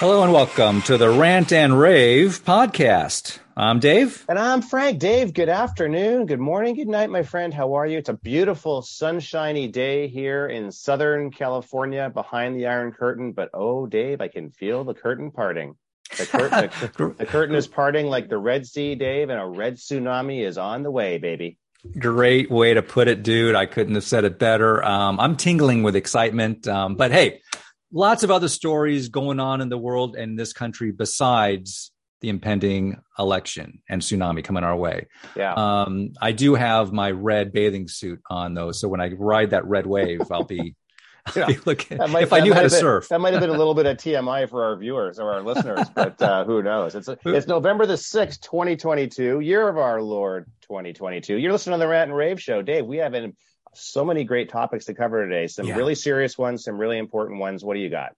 Hello and welcome to the Rant and Rave podcast. I'm Dave. And I'm Frank. Dave, good afternoon, good morning, good night, my friend. How are you? It's a beautiful, sunshiny day here in Southern California behind the Iron Curtain. But oh, Dave, I can feel the curtain parting. The curtain, the, the curtain is parting like the Red Sea, Dave, and a red tsunami is on the way, baby. Great way to put it, dude. I couldn't have said it better. Um, I'm tingling with excitement. Um, but hey, lots of other stories going on in the world and this country besides the impending election and tsunami coming our way. Yeah. Um, I do have my red bathing suit on though, so when I ride that red wave, I'll be. Yeah. I'll be looking, might, if I knew how to been, surf, that might have been a little bit of TMI for our viewers or our listeners, but uh, who knows? It's it's November the sixth, twenty twenty two, year of our Lord, twenty twenty two. You're listening on the Rant and Rave show, Dave. We have an so many great topics to cover today. Some yeah. really serious ones, some really important ones. What do you got?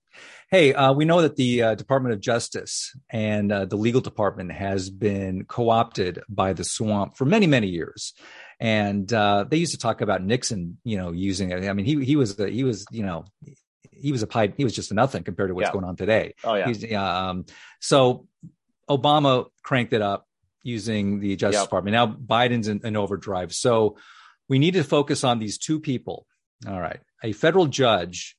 Hey, uh, we know that the uh, Department of Justice and uh, the legal department has been co opted by the swamp for many, many years. And uh, they used to talk about Nixon, you know, using it. I mean, he he was the, he was you know he was a pipe he was just a nothing compared to what's yeah. going on today. Oh yeah. Um, so Obama cranked it up using the Justice yep. Department. Now Biden's in, in overdrive. So we need to focus on these two people. All right. A federal judge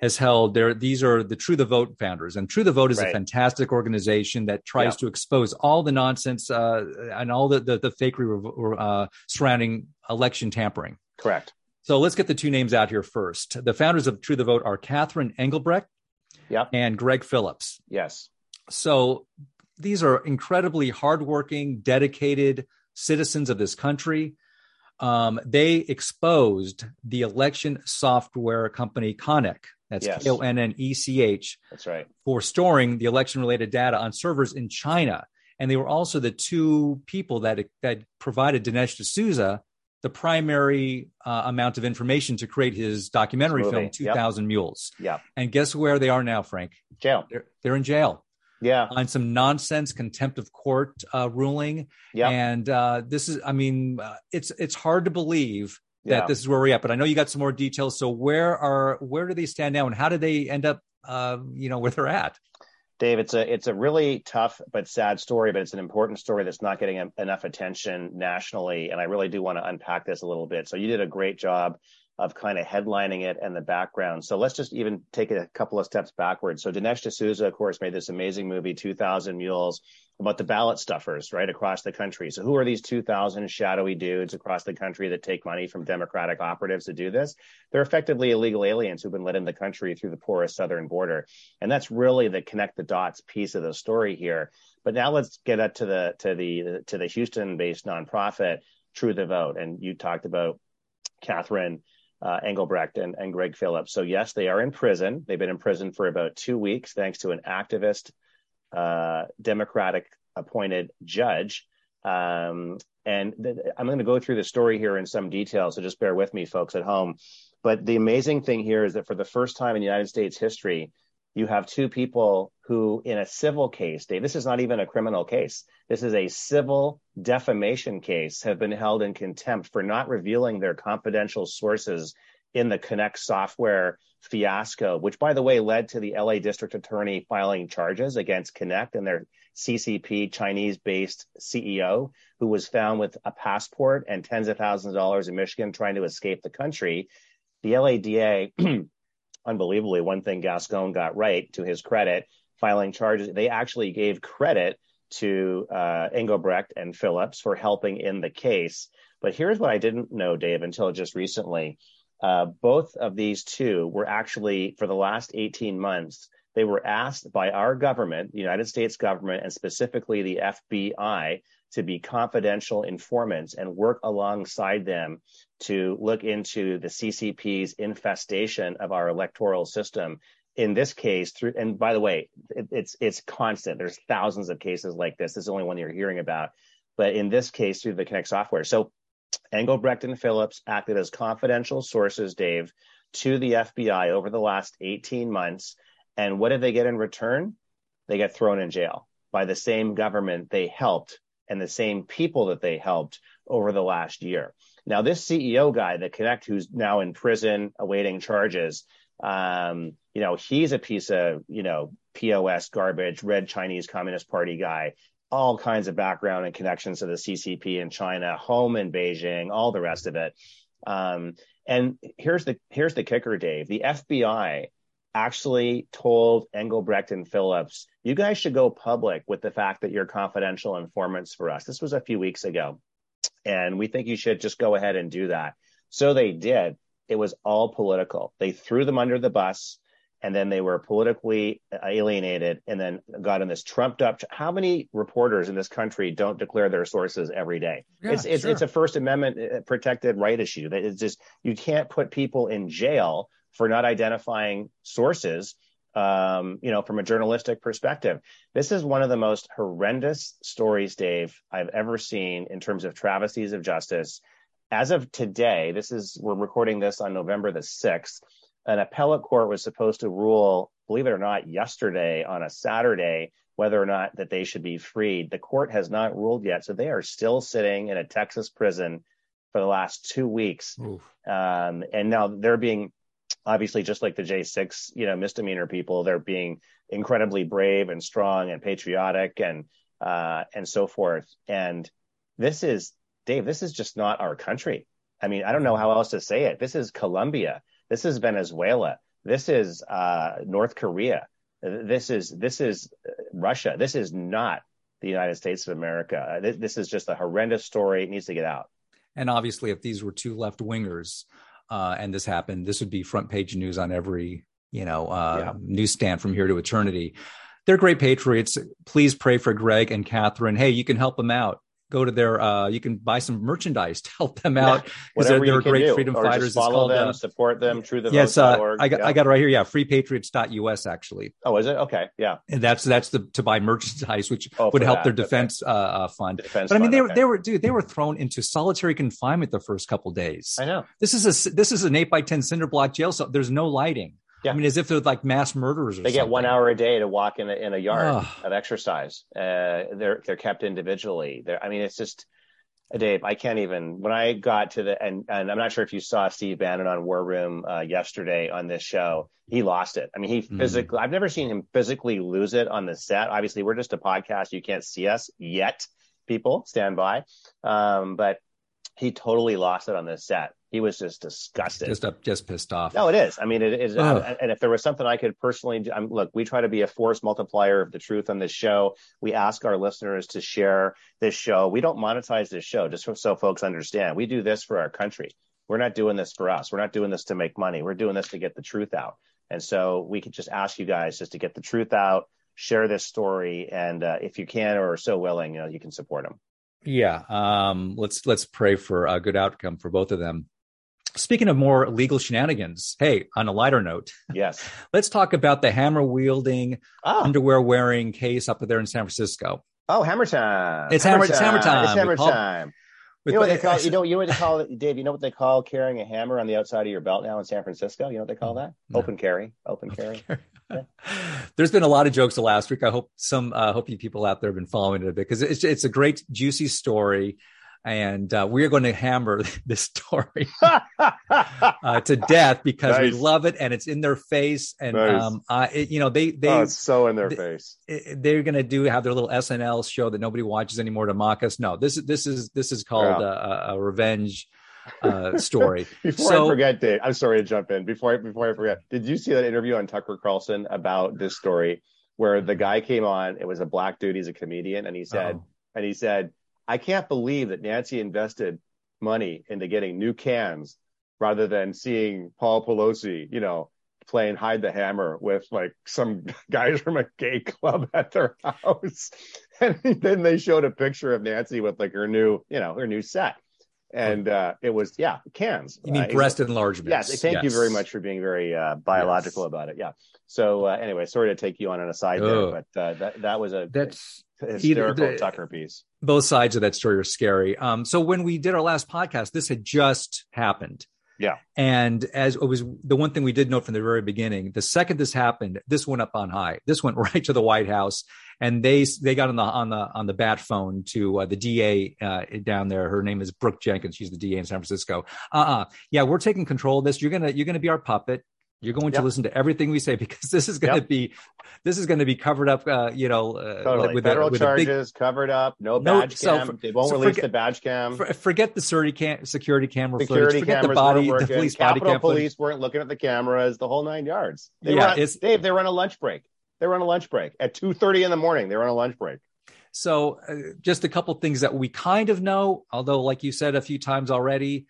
has held there. These are the True the Vote founders, and True the Vote is right. a fantastic organization that tries to expose all the nonsense uh, and all the the, the fakery uh, surrounding election tampering. Correct. So let's get the two names out here first. The founders of True the Vote are Catherine Engelbrecht yep. and Greg Phillips. Yes. So these are incredibly hardworking, dedicated citizens of this country um, they exposed the election software company Konnech. That's K O N N E C H. That's right. For storing the election related data on servers in China. And they were also the two people that, that provided Dinesh D'Souza the primary uh, amount of information to create his documentary film, 2000 yep. Mules. Yeah. And guess where they are now, Frank? Jail. They're, they're in jail yeah. on some nonsense contempt of court uh, ruling. Yeah and uh, this is i mean uh, it's it's hard to believe that yeah. this is where we're at but i know you got some more details. So where are where do they stand now and how did they end up uh, you know where they're at? Dave, it's a it's a really tough but sad story, but it's an important story that's not getting a, enough attention nationally, and I really do want to unpack this a little bit. So you did a great job of kind of headlining it and the background. So let's just even take a couple of steps backwards. So Dinesh D'Souza, of course, made this amazing movie, 2000 Mules, about the ballot stuffers, right, across the country. So who are these 2000 shadowy dudes across the country that take money from Democratic operatives to do this? They're effectively illegal aliens who've been let in the country through the porous southern border. And that's really the connect the dots piece of the story here. But now let's get up to the to the to the Houston based nonprofit True the Vote. And you talked about Catherine uh, Engelbrecht and, and Greg Phillips. So yes, they are in prison. They've been in prison for about two weeks, thanks to an activist, uh, Democratic appointed judge. Um, and th- I'm going to go through the story here in some detail, so just bear with me, folks at home. But the amazing thing here is that for the first time in United States history, you have two people who, in a civil case, Dave, this is not even a criminal case. This is a civil defamation case, have been held in contempt for not revealing their confidential sources in the Konnech software fiasco, which, by the way, led to the LA district attorney filing charges against Konnech and their CCP Chinese based CEO, who was found with a passport and tens of thousands of dollars in Michigan trying to escape the country. The LADA unbelievably, one thing Gascon got right to his credit, filing charges, they actually gave credit to uh, Engelbrecht and Phillips for helping in the case. But here's what I didn't know, Dave, until just recently. Uh, both of these two were actually, for the last 18 months, they were asked by our government, the United States government, and specifically the FBI, to be confidential informants and work alongside them to look into the CCP's infestation of our electoral system. In this case, through and by the way, it, it's it's constant. There's thousands of cases like this. This is the only one you're hearing about. But in this case, through the Konnech software. So Engelbrecht and Phillips acted as confidential sources, Dave, to the FBI over the last 18 months. And what did they get in return? They get thrown in jail by the same government they helped and the same people that they helped over the last year. Now, this CEO guy, the Konnech, who's now in prison awaiting charges, Um, you know, he's a piece of, you know, POS garbage, red Chinese Communist Party guy, all kinds of background and connections to the CCP in China, home in Beijing, all the rest of it. Um, and here's the here's the kicker, Dave. The FBI actually told Engelbrecht and Phillips, you guys should go public with the fact that you're confidential informants for us. This was a few weeks ago. And we think you should just go ahead and do that. So they did. It was all political. They threw them under the bus and then they were politically alienated and then got in this trumped up how many reporters in this country don't declare their sources every day yeah, it's it's, sure. it's a first amendment uh, protected right issue that it's just you can't put people in jail for not identifying sources um, you know, from a journalistic perspective. This is one of the most horrendous stories, Dave, I've ever seen in terms of travesties of justice. As of today, this is, we're recording this on November the 6th. An appellate court was supposed to rule, believe it or not, yesterday on a Saturday, whether or not that they should be freed. The court has not ruled yet. So they are still sitting in a Texas prison for the last two weeks. Um, and now they're being obviously just like the J6, you know, misdemeanor people, they're being incredibly brave and strong and patriotic and uh, and so forth. And this is Dave, this is just not our country. I mean, I don't know how else to say it. This is Colombia. This is Venezuela. This is uh, North Korea. This is this is Russia. This is not the United States of America. This, this is just a horrendous story. It needs to get out. And obviously, if these were two left wingers, uh, and this happened, this would be front page news on every you know uh, yeah. newsstand from here to eternity. They're great patriots. Please pray for Greg and Catherine. Hey, you can help them out go to their uh, you can buy some merchandise to help them out because they're, they're great do. freedom or fighters. follow called, them, uh, support them through the yes. Uh, I got yeah. I got it right here. Yeah, freepatriots.us actually. Oh, is it okay? Yeah, and that's that's the to buy merchandise, which oh, would help that. their defense okay. uh, uh fund. Defense but I mean, fund, they were okay. they were dude, they were thrown into solitary confinement the first couple days. I know this is a this is an eight by ten cinder block jail cell. There's no lighting. Yeah. I mean, as if they're like mass murderers. they get one hour a day to walk in a, in a yard of exercise. Uh, they're they're kept individually. They're, I mean, it's just Dave, I can't even. When I got to the and and I'm not sure if you saw Steve Bannon on War Room uh, yesterday on this show. He lost it. I mean, he mm. physically. I've never seen him physically lose it on the set. Obviously, we're just a podcast. You can't see us yet. People stand by, um, but he totally lost it on this set. He was just disgusted, just up, just pissed off. No, it is. I mean, it is. Uh, and if there was something I could personally, do, I'm, look, we try to be a force multiplier of the truth on this show. We ask our listeners to share this show. We don't monetize this show, just so folks understand. We do this for our country. We're not doing this for us. We're not doing this to make money. We're doing this to get the truth out. And so we could just ask you guys just to get the truth out, share this story, and uh, if you can or are so willing, you know, you can support them. Yeah, um, let's let's pray for a good outcome for both of them. Speaking of more legal shenanigans, hey, on a lighter note, yes, let's talk about the hammer wielding, oh. underwear wearing case up there in San Francisco. Oh, hammer time! It's hammer, hammer, time. It's hammer time. It's hammer time. you know what they call you know you know what they call it, Dave. You know what they call carrying a hammer on the outside of your belt now in San Francisco. You know what they call that? No. Open carry. Open carry. yeah. There's been a lot of jokes the last week. I hope some uh, hope you people out there have been following it a bit because it's it's a great juicy story and uh, we're going to hammer this story uh, to death because nice. we love it and it's in their face and nice. um, uh, it, you know they they oh, it's so in their they, face they're going to do have their little SNL show that nobody watches anymore to mock us. No, this is this is this is called yeah. a, a, revenge uh, story. before so, I forget, Dave, I'm sorry to jump in. Before I, before I forget, did you see that interview on Tucker Carlson about this story where the guy came on? It was a black dude. He's a comedian, and he said, oh. and he said I can't believe that Nancy invested money into getting new cans rather than seeing Paul Pelosi, you know, playing hide the hammer with like some guys from a gay club at their house. And then they showed a picture of Nancy with like her new, you know, her new set. And uh, it was, yeah, cans. You mean uh, breast enlargement? Yes. Thank yes. you very much for being very uh, biological yes. about it. Yeah. So uh, anyway, sorry to take you on an aside oh. there, but uh, that that was a that's hysterical either, Tucker piece. Both sides of that story are scary. Um, so when we did our last podcast, this had just happened. Yeah. And as it was the one thing we did note from the very beginning, the second this happened, this went up on high. This went right to the White House, and they they got on the on the on the bat phone to uh, the DA uh, down there. Her name is Brooke Jenkins. She's the DA in San Francisco. Uh uh-uh. uh Yeah, we're taking control of this. You're gonna you're gonna be our puppet You're going yep. to listen to everything we say because this is going yep. to be, this is going to be covered up. Uh, you know, uh, totally. with federal with charges big, covered up. No badge no, cam. So for, they won't so release forget, the badge cam. For, forget the security cam, security camera. Security footage. Forget the body. The police Capitol body cam police footage. weren't looking at the cameras. The whole nine yards. They yeah, on, Dave. They were on a lunch break. They were on a lunch break at two thirty in the morning. They were on a lunch break. So, uh, just a couple things that we kind of know, although, like you said a few times already,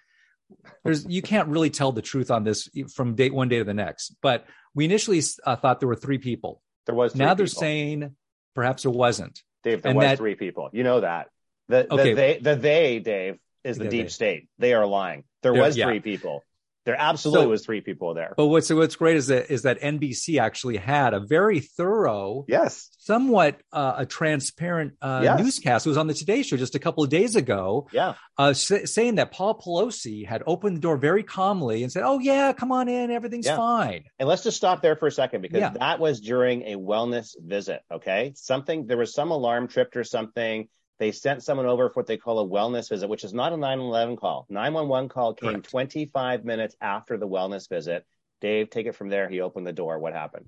there's you can't really tell the truth on this from date one day to the next. But we initially uh, thought there were three people. There was. now they're people. saying perhaps there wasn't. Dave, there and was that, three people. You know that. The, the okay. they, the they, Dave, is the deep they. state. They are lying. There was yeah. three people. There absolutely so, was three people there. But what's what's great is that is that NBC actually had a very thorough, yes, somewhat uh, a transparent uh, yes. newscast. It was on the Today Show just a couple of days ago. Yeah, uh, saying that Paul Pelosi had opened the door very calmly and said, "Oh yeah, come on in, everything's yeah. fine." And let's just stop there for a second because yeah. that was during a wellness visit. Okay, something there was some alarm tripped or something they sent someone over for what they call a wellness visit, which is not a 911 call. 911 call came Correct. 25 minutes after the wellness visit. Dave, take it from there. He opened the door. What happened?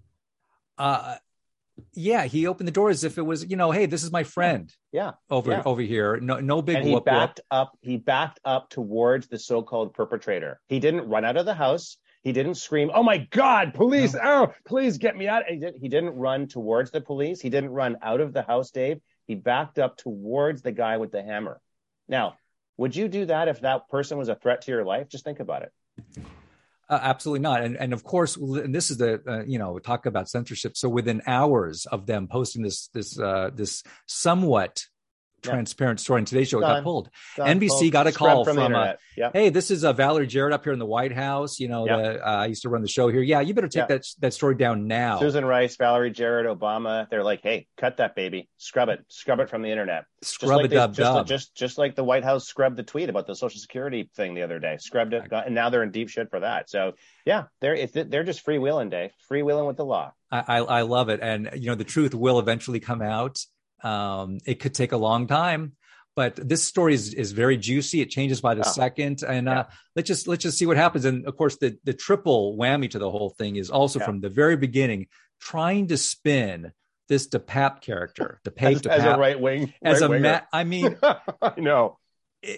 Uh, yeah, he opened the door as if it was, you know, hey, this is my friend. Yeah, over yeah. over here. No, no big. And he whoop, backed whoop. up. He backed up towards the so-called perpetrator. He didn't run out of the house. He didn't scream, "Oh my God, police! No. Oh, please get me out!" He, did, he didn't run towards the police. He didn't run out of the house, Dave. He backed up towards the guy with the hammer. Now, would you do that if that person was a threat to your life? Just think about it. Uh, absolutely not. And and of course, and this is the uh, you know talk about censorship. So within hours of them posting this this uh, this somewhat transparent story in today's show. It got pulled. Done. NBC pulled. got a call from, from uh, yep. hey, this is uh, Valerie Jarrett up here in the White House. You know, yep. the, uh, I used to run the show here. Yeah, you better take yep. that that story down now. Susan Rice, Valerie Jarrett, Obama. They're like, hey, cut that baby, scrub it, scrub it from the internet. Scrub just it, like just, just just like the White House scrubbed the tweet about the Social Security thing the other day, scrubbed it, and now they're in deep shit for that. So yeah, they're they're just freewheeling, Dave, freewheeling with the law. I, I love it, and you know the truth will eventually come out. Um, it could take a long time but this story is, is very juicy. It changes by the oh. second, and yeah. uh, let's just let's just see what happens. And of course, the the triple whammy to the whole thing is also yeah. from the very beginning trying to spin this DePape character, DePape, as, DePape, as a right wing, as a ma- I mean, I know.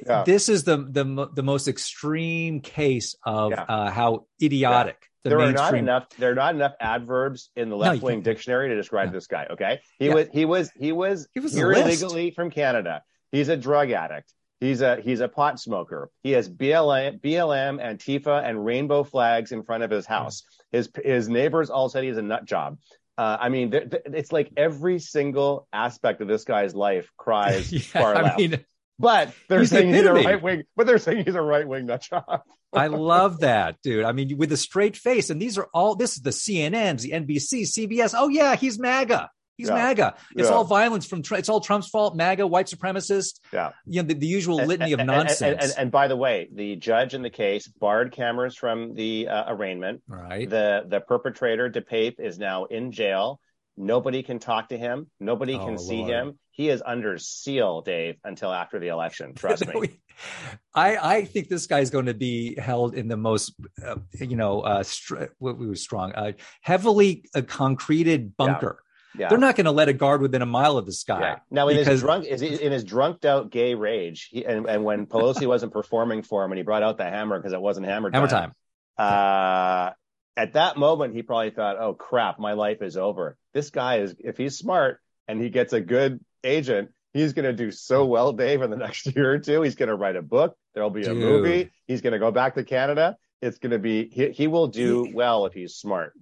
Yeah. This is the the the most extreme case of uh, how idiotic the there mainstream... are not enough. There are not enough adverbs in the left wing no, dictionary to describe this guy. Okay, he was he was he was he was here illegally from Canada. He's a drug addict. He's a he's a pot smoker. He has BLM, BLM, Antifa, and rainbow flags in front of his house. His his neighbors all said he's a nut job. Uh, I mean, th- th- it's like every single aspect of this guy's life cries yeah, far left. I mean, but they're he's saying he's a right wing. But they're saying he's a right wing nut job. I love that, dude. I mean, with a straight face, and these are all. This is the CNNs, the NBC, CBS. Oh yeah, he's MAGA. He's yeah. MAGA. It's yeah. all violence from. It's all Trump's fault. MAGA, white supremacist. Yeah. You know the, the usual litany and, of nonsense. And, and, and, by the way, the judge in the case barred cameras from the uh, arraignment. Right. The the perpetrator, DePape, is now in jail. Nobody can talk to him. Nobody oh, can see Lord. him. He is under seal, Dave, until after the election. Trust me. I, I think this guy is going to be held in the most, uh, you know, uh, str- what we were strong, uh, heavily uh, concreted bunker. Yeah yeah. They're not going to let a guard within a mile of this guy. Yeah. Now, in because... his drunk, in his drunked out gay rage, he, and, and when Pelosi wasn't performing for him, and he brought out the hammer because it wasn't hammer time. Hammer time. Uh, at that moment, he probably thought, "Oh crap, my life is over." This guy is, if he's smart and he gets a good agent, he's going to do so well, Dave, in the next year or two. He's going to write a book. There'll be a Dude. movie. He's going to go back to Canada. It's going to be he, he will do well if he's smart.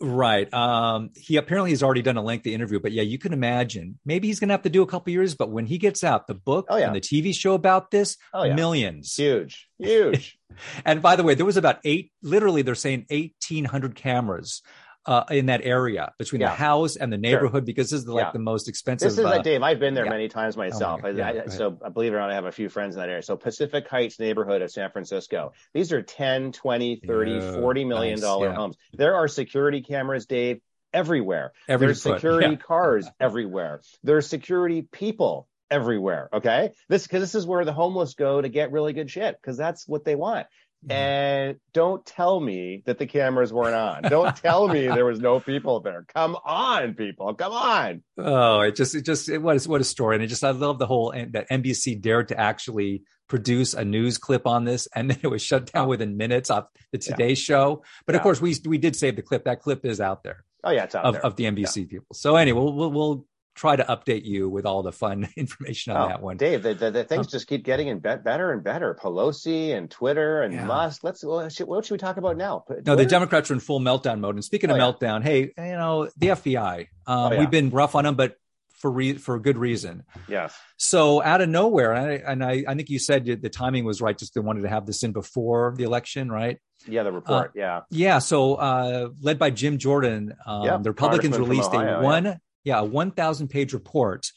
Right. Um, he apparently has already done a lengthy interview, but yeah, you can imagine maybe he's going to have to do a couple years. But when he gets out, the book oh, yeah. and the TV show about this, oh, yeah. millions, huge, huge. and by the way, there was about eight. Literally, they're saying eighteen hundred cameras uh, in that area between yeah. the house and the neighborhood sure. because this is like yeah. the most expensive. This is uh, like Dave. I've been there yeah. many times myself. Oh, I, I, so I believe it or not, I have a few friends in that area. So Pacific Heights neighborhood of San Francisco. These are 10, 20, 30, 40 million nice. dollar homes. There are security cameras, Dave, everywhere. Every There's foot. security cars everywhere. There's security people everywhere. Okay. This because this is where the homeless go to get really good shit because that's what they want. Mm-hmm. And don't tell me that the cameras weren't on. Don't tell me there was no people there. Come on, people. Come on. Oh, it just, it just, it was, what a story. And it just, I love the whole, that NBC dared to actually produce a news clip on this and then it was shut down within minutes of the Today yeah. Show. But yeah. of course, we, we did save the clip. That clip is out there. Oh yeah, it's out of, there. of the NBC yeah. people. So anyway, we'll, we'll, we'll try to update you with all the fun information on oh, that one. Dave, the, the, the things um, just keep getting in be- better and better. Pelosi and Twitter and yeah. Musk. Let's what should, what should, we talk about now? Twitter? No, the Democrats are in full meltdown mode. And speaking oh, of yeah. meltdown, hey, you know the FBI. Um, oh, yeah. We've been rough on them, but for re- for a good reason. Yes. So out of nowhere, and I, and I, I think you said the timing was right. Just they wanted to have this in before the election, right? Yeah, the report. Uh, yeah. Yeah. So uh, led by Jim Jordan, um, yep. the Republicans released Ohio, a one yeah, a 1,000 page report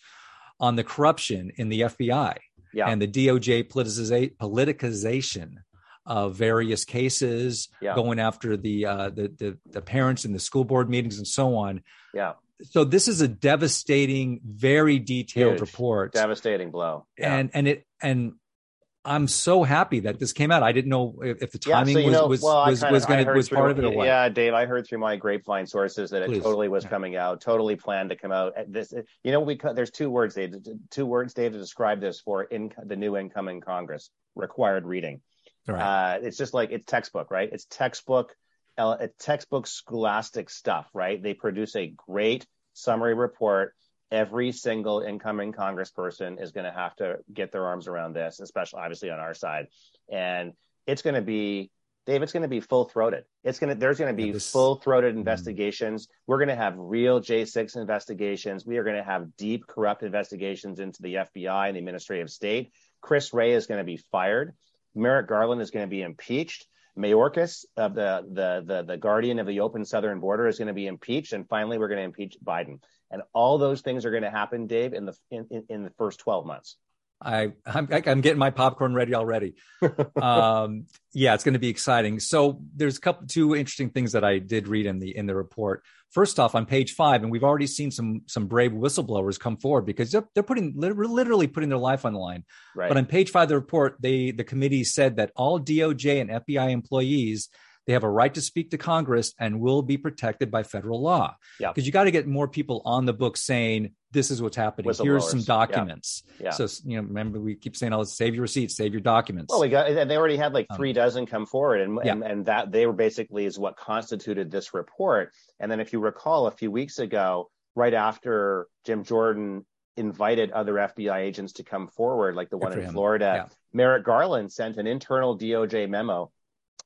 on the corruption in the FBI yeah. and the DOJ politicization of various cases, yeah. going after the, uh, the, the the parents in the school board meetings and so on. Yeah. So this is a devastating, very detailed Huge. report. Devastating blow. Yeah. And and it and I'm so happy that this came out. I didn't know if, if the timing yeah, so, was, know, was, well, was, was, gonna, was part of it or what. Yeah, Dave, I heard through my grapevine sources that Please. it totally was yeah. coming out, totally planned to come out. This, you know, we there's two words, Dave, two words, Dave, to describe this for in the new incoming Congress: required reading. Right. Uh, it's just like it's textbook, right? It's textbook, uh, textbook scholastic stuff, right? They produce a great summary report every single incoming congressperson is going to have to get their arms around this, especially obviously on our side. And it's going to be, Dave, it's going to be full throated. It's going to, there's going to be full throated mm-hmm. investigations. We're going to have real J6 investigations. We are going to have deep corrupt investigations into the FBI and the administrative state. Chris Wray is going to be fired. Merrick Garland is going to be impeached. Mayorkas of the, the the the guardian of the open southern border is going to be impeached, and finally we're going to impeach Biden. And all those things are going to happen, Dave, in the in, in the first 12 months. I I'm, I'm getting my popcorn ready already. um, yeah, it's going to be exciting. So there's a couple two interesting things that I did read in the in the report. First off, on page five, and we've already seen some some brave whistleblowers come forward because they're, they're putting literally putting their life on the line. Right. But on page five of the report, they the committee said that all DOJ and FBI employees they have a right to speak to Congress and will be protected by federal law. Because yeah. you got to get more people on the book saying this is what's happening. Here's some documents. Yeah. yeah. So you know, remember we keep saying, "Oh, save your receipts, save your documents." Well, we got and they already had like um, three um, dozen come forward, and, yeah. and and that they were basically is what constituted this report. And then, if you recall, a few weeks ago, right after Jim Jordan invited other FBI agents to come forward, like the one in him. Florida, yeah. Merrick Garland sent an internal DOJ memo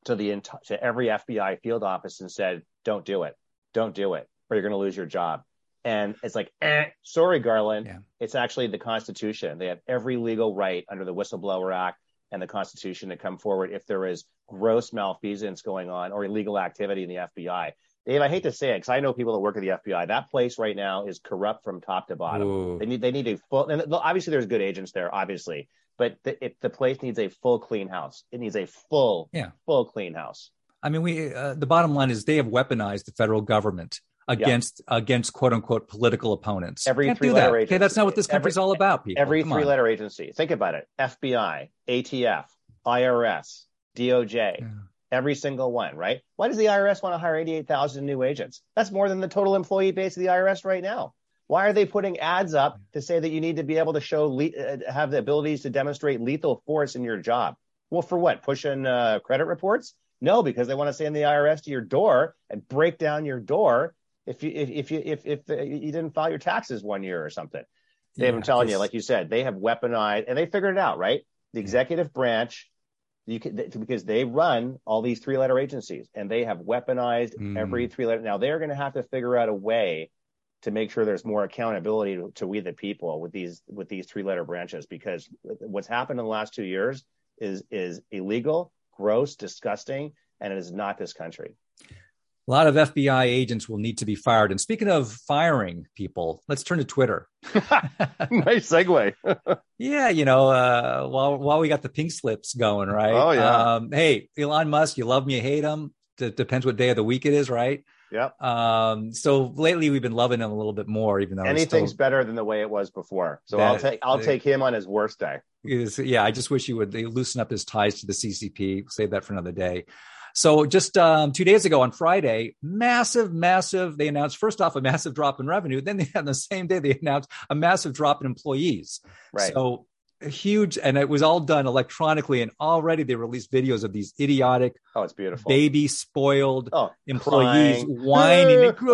to the to every FBI field office and said, "Don't do it, don't do it, or you're going to lose your job." And it's like, eh, sorry, Garland. Yeah. It's actually the Constitution. They have every legal right under the Whistleblower Act and the Constitution to come forward if there is gross malfeasance going on or illegal activity in the FBI. Dave, I hate to say it because I know people that work at the FBI. That place right now is corrupt from top to bottom. Ooh. They need they need a full. And obviously, there's good agents there, obviously, but the, it, the place needs a full clean house. It needs a full, yeah. full clean house. I mean, we uh, the bottom line is they have weaponized the federal government against yeah. against quote unquote political opponents. Every three letter that. agency. Okay, that's not what this country's every, all about. People. Every Come three on. letter agency. Think about it: FBI, ATF, IRS, DOJ. Yeah. Every single one, right? Why does the IRS want to hire 88,000 new agents? That's more than the total employee base of the IRS right now. Why are they putting ads up to say that you need to be able to show, le- uh, have the abilities to demonstrate lethal force in your job? Well, for what? Pushing uh, credit reports? No, because they want to send the IRS to your door and break down your door if you if, if you if if uh, you didn't file your taxes one year or something. Dave, yeah, I'm telling you, like you said, they have weaponized and they figured it out, right? The executive branch, you can because they run all these three letter agencies and they have weaponized mm. every three letter. Now they're going to have to figure out a way to make sure there's more accountability to, to we the people with these with these three letter branches because what's happened in the last two years is is illegal, gross, disgusting, and it is not this country. A lot of FBI agents will need to be fired. And speaking of firing people, let's turn to Twitter. nice segue. yeah, you know, uh, while while we got the pink slips going, right? Oh yeah. Um, hey, Elon Musk, you love me, you hate him. D- depends what day of the week it is, right? Yep. Um, so lately we've been loving him a little bit more, even though anything's still, better than the way it was before. So that, I'll take I'll take him on his worst day. Is, yeah, I just wish he would loosen up his ties to the CCP. Save that for another day. So just um, two days ago on Friday, massive, massive. They announced first off a massive drop in revenue. Then they had the same day they announced a massive drop in employees. Right. So huge and it was all done electronically and already they released videos of these idiotic oh it's beautiful baby spoiled oh, employees crying. whining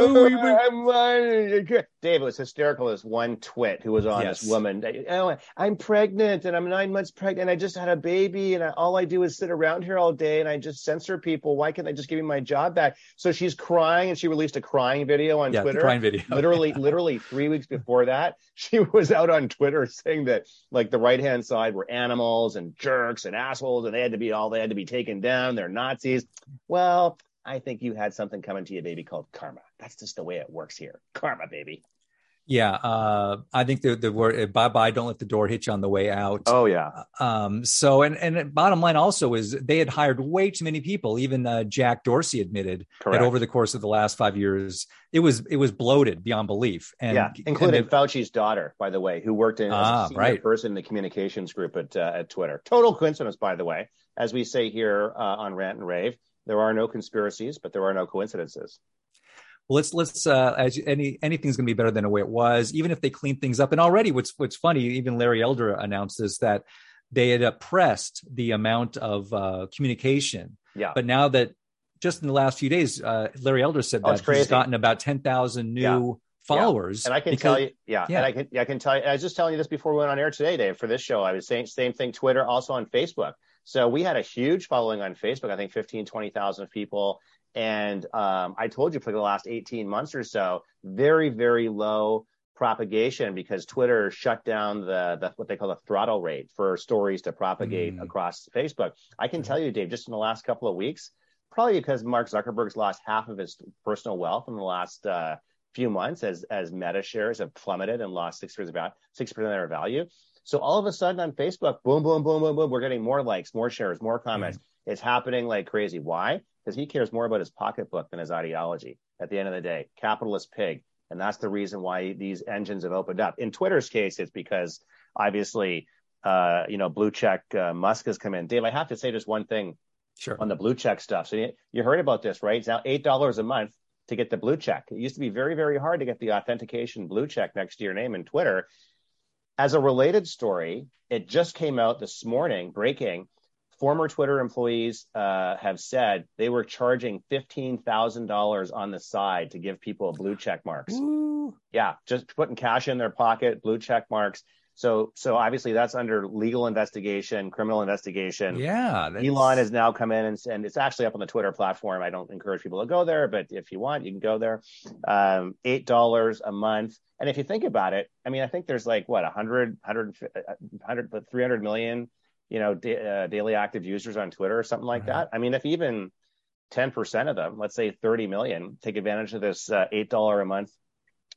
I'm whining. Dave, it was hysterical. This one twit who was on Yes. this woman. Oh, I'm pregnant and I'm nine months pregnant. And I just had a baby and I, all I do is sit around here all day and I just censor people. Why can't they just give me my job back? So she's crying and she released a crying video on yeah Twitter. crying video literally, literally three weeks before that, she was out on Twitter saying that like the right hand side were animals and jerks and assholes, and they had to be all they had to be taken down. They're Nazis. Well, I think you had something coming to you, baby, called karma. That's just the way it works here. Karma, baby. Yeah uh i think the the word bye bye don't let the door hit you on the way out Oh yeah, um so and and bottom line also is they had hired way too many people even uh, jack dorsey admitted correct. that over the course of the last five years it was it was bloated beyond belief and yeah, including and Fauci's daughter, by the way, who worked in as Ah, a right. person in the communications group at uh, at Twitter. Total coincidence, by the way. As we say here uh, on Rant and Rave, there are no conspiracies, but there are no coincidences. Let's let's uh, as any anything's going to be better than the way it was, even if they clean things up. And already, what's what's funny, even Larry Elder announced this that they had oppressed the amount of uh, communication, Yeah, but now that just in the last few days, uh, Larry Elder said Oh, that he's gotten about ten thousand new Yeah. followers. And I can because- tell you, yeah, yeah. and I can, I can tell you. I was just telling you this before we went on air today, Dave, for this show. I was saying same thing. Twitter, also on Facebook. So we had a huge following on Facebook. I think 15, 20,000 people. And um, I told you for the last 18 months or so, very, very low propagation because Twitter shut down the, the what they call the throttle rate for stories to propagate Mm. across Facebook. I can tell you, Dave, just in the last couple of weeks, probably because Mark Zuckerberg's lost half of his personal wealth in the last uh, few months as as Meta shares have plummeted and lost six percent about six percent of their value. So all of a sudden on Facebook, boom, boom, boom, boom, boom, we're getting more likes, more shares, more comments. It's happening like crazy. Why? Because he cares more about his pocketbook than his ideology. At the end of the day, capitalist pig, and that's the reason why these engines have opened up. In Twitter's case, it's because obviously, uh, you know, blue check uh, Musk has come in. Dave, I have to say just one thing sure. on the blue check stuff. So you, you heard about this, right? It's now eight dollars a month to get the blue check. It used to be very, very hard to get the authentication blue check next to your name in Twitter. As a related story, it just came out this morning, breaking. Former Twitter employees uh, have said they were charging fifteen thousand dollars on the side to give people blue check marks. Ooh. Yeah, just putting cash in their pocket, blue check marks. So, so obviously that's under legal investigation, criminal investigation. Yeah, that's- Elon has now come in and, and it's actually up on the Twitter platform. I don't encourage people to go there, but if you want, you can go there. Um, eight dollars a month, and if you think about it, I mean, I think there's like what 100, 100, 100 but 300 million, you know, uh, daily active users on Twitter or something like Mhm. that. I mean, if even 10% of them, let's say 30 million, take advantage of this uh, eight dollar a month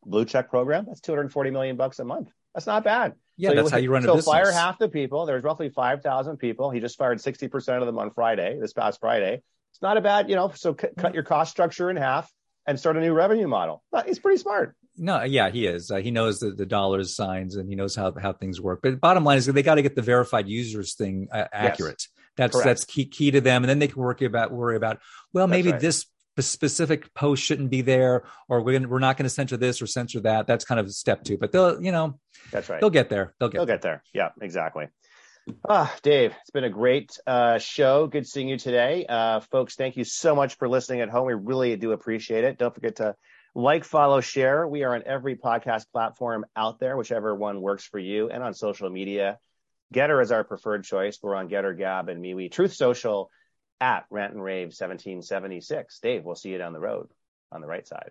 blue check program, that's 240 million bucks a month. That's not bad. yeah, So that's how you run a business. so fire half the people. There's roughly 5,000 people. He just fired 60% of them on Friday, this past Friday. It's not a bad, you know, so c- cut your cost structure in half and start a new revenue model. He's pretty smart. No, yeah, he is. Uh, he knows the, the dollars signs and he knows how how things work. But bottom line is they got to get the verified users thing uh, accurate. That's Correct. that's key key to them, and then they can work about worry about. Well, That's maybe right. this spe- specific post shouldn't be there, or we're gonna, we're not going to censor this or censor that. That's kind of step two. But they'll you know That's right. they'll get there. They'll get. They'll get there. Yeah, exactly. Ah, Dave, it's been a great uh, show. Good seeing you today. Uh, folks, thank you so much for listening at home. We really do appreciate it. Don't forget to like, follow, share. We are on every podcast platform out there, whichever one works for you, and on social media. GETTR is our preferred choice. We're on GETTR, Gab, and MeWe. Truth Social at Rant and Rave 1776. Dave, we'll see you down the road on the right side.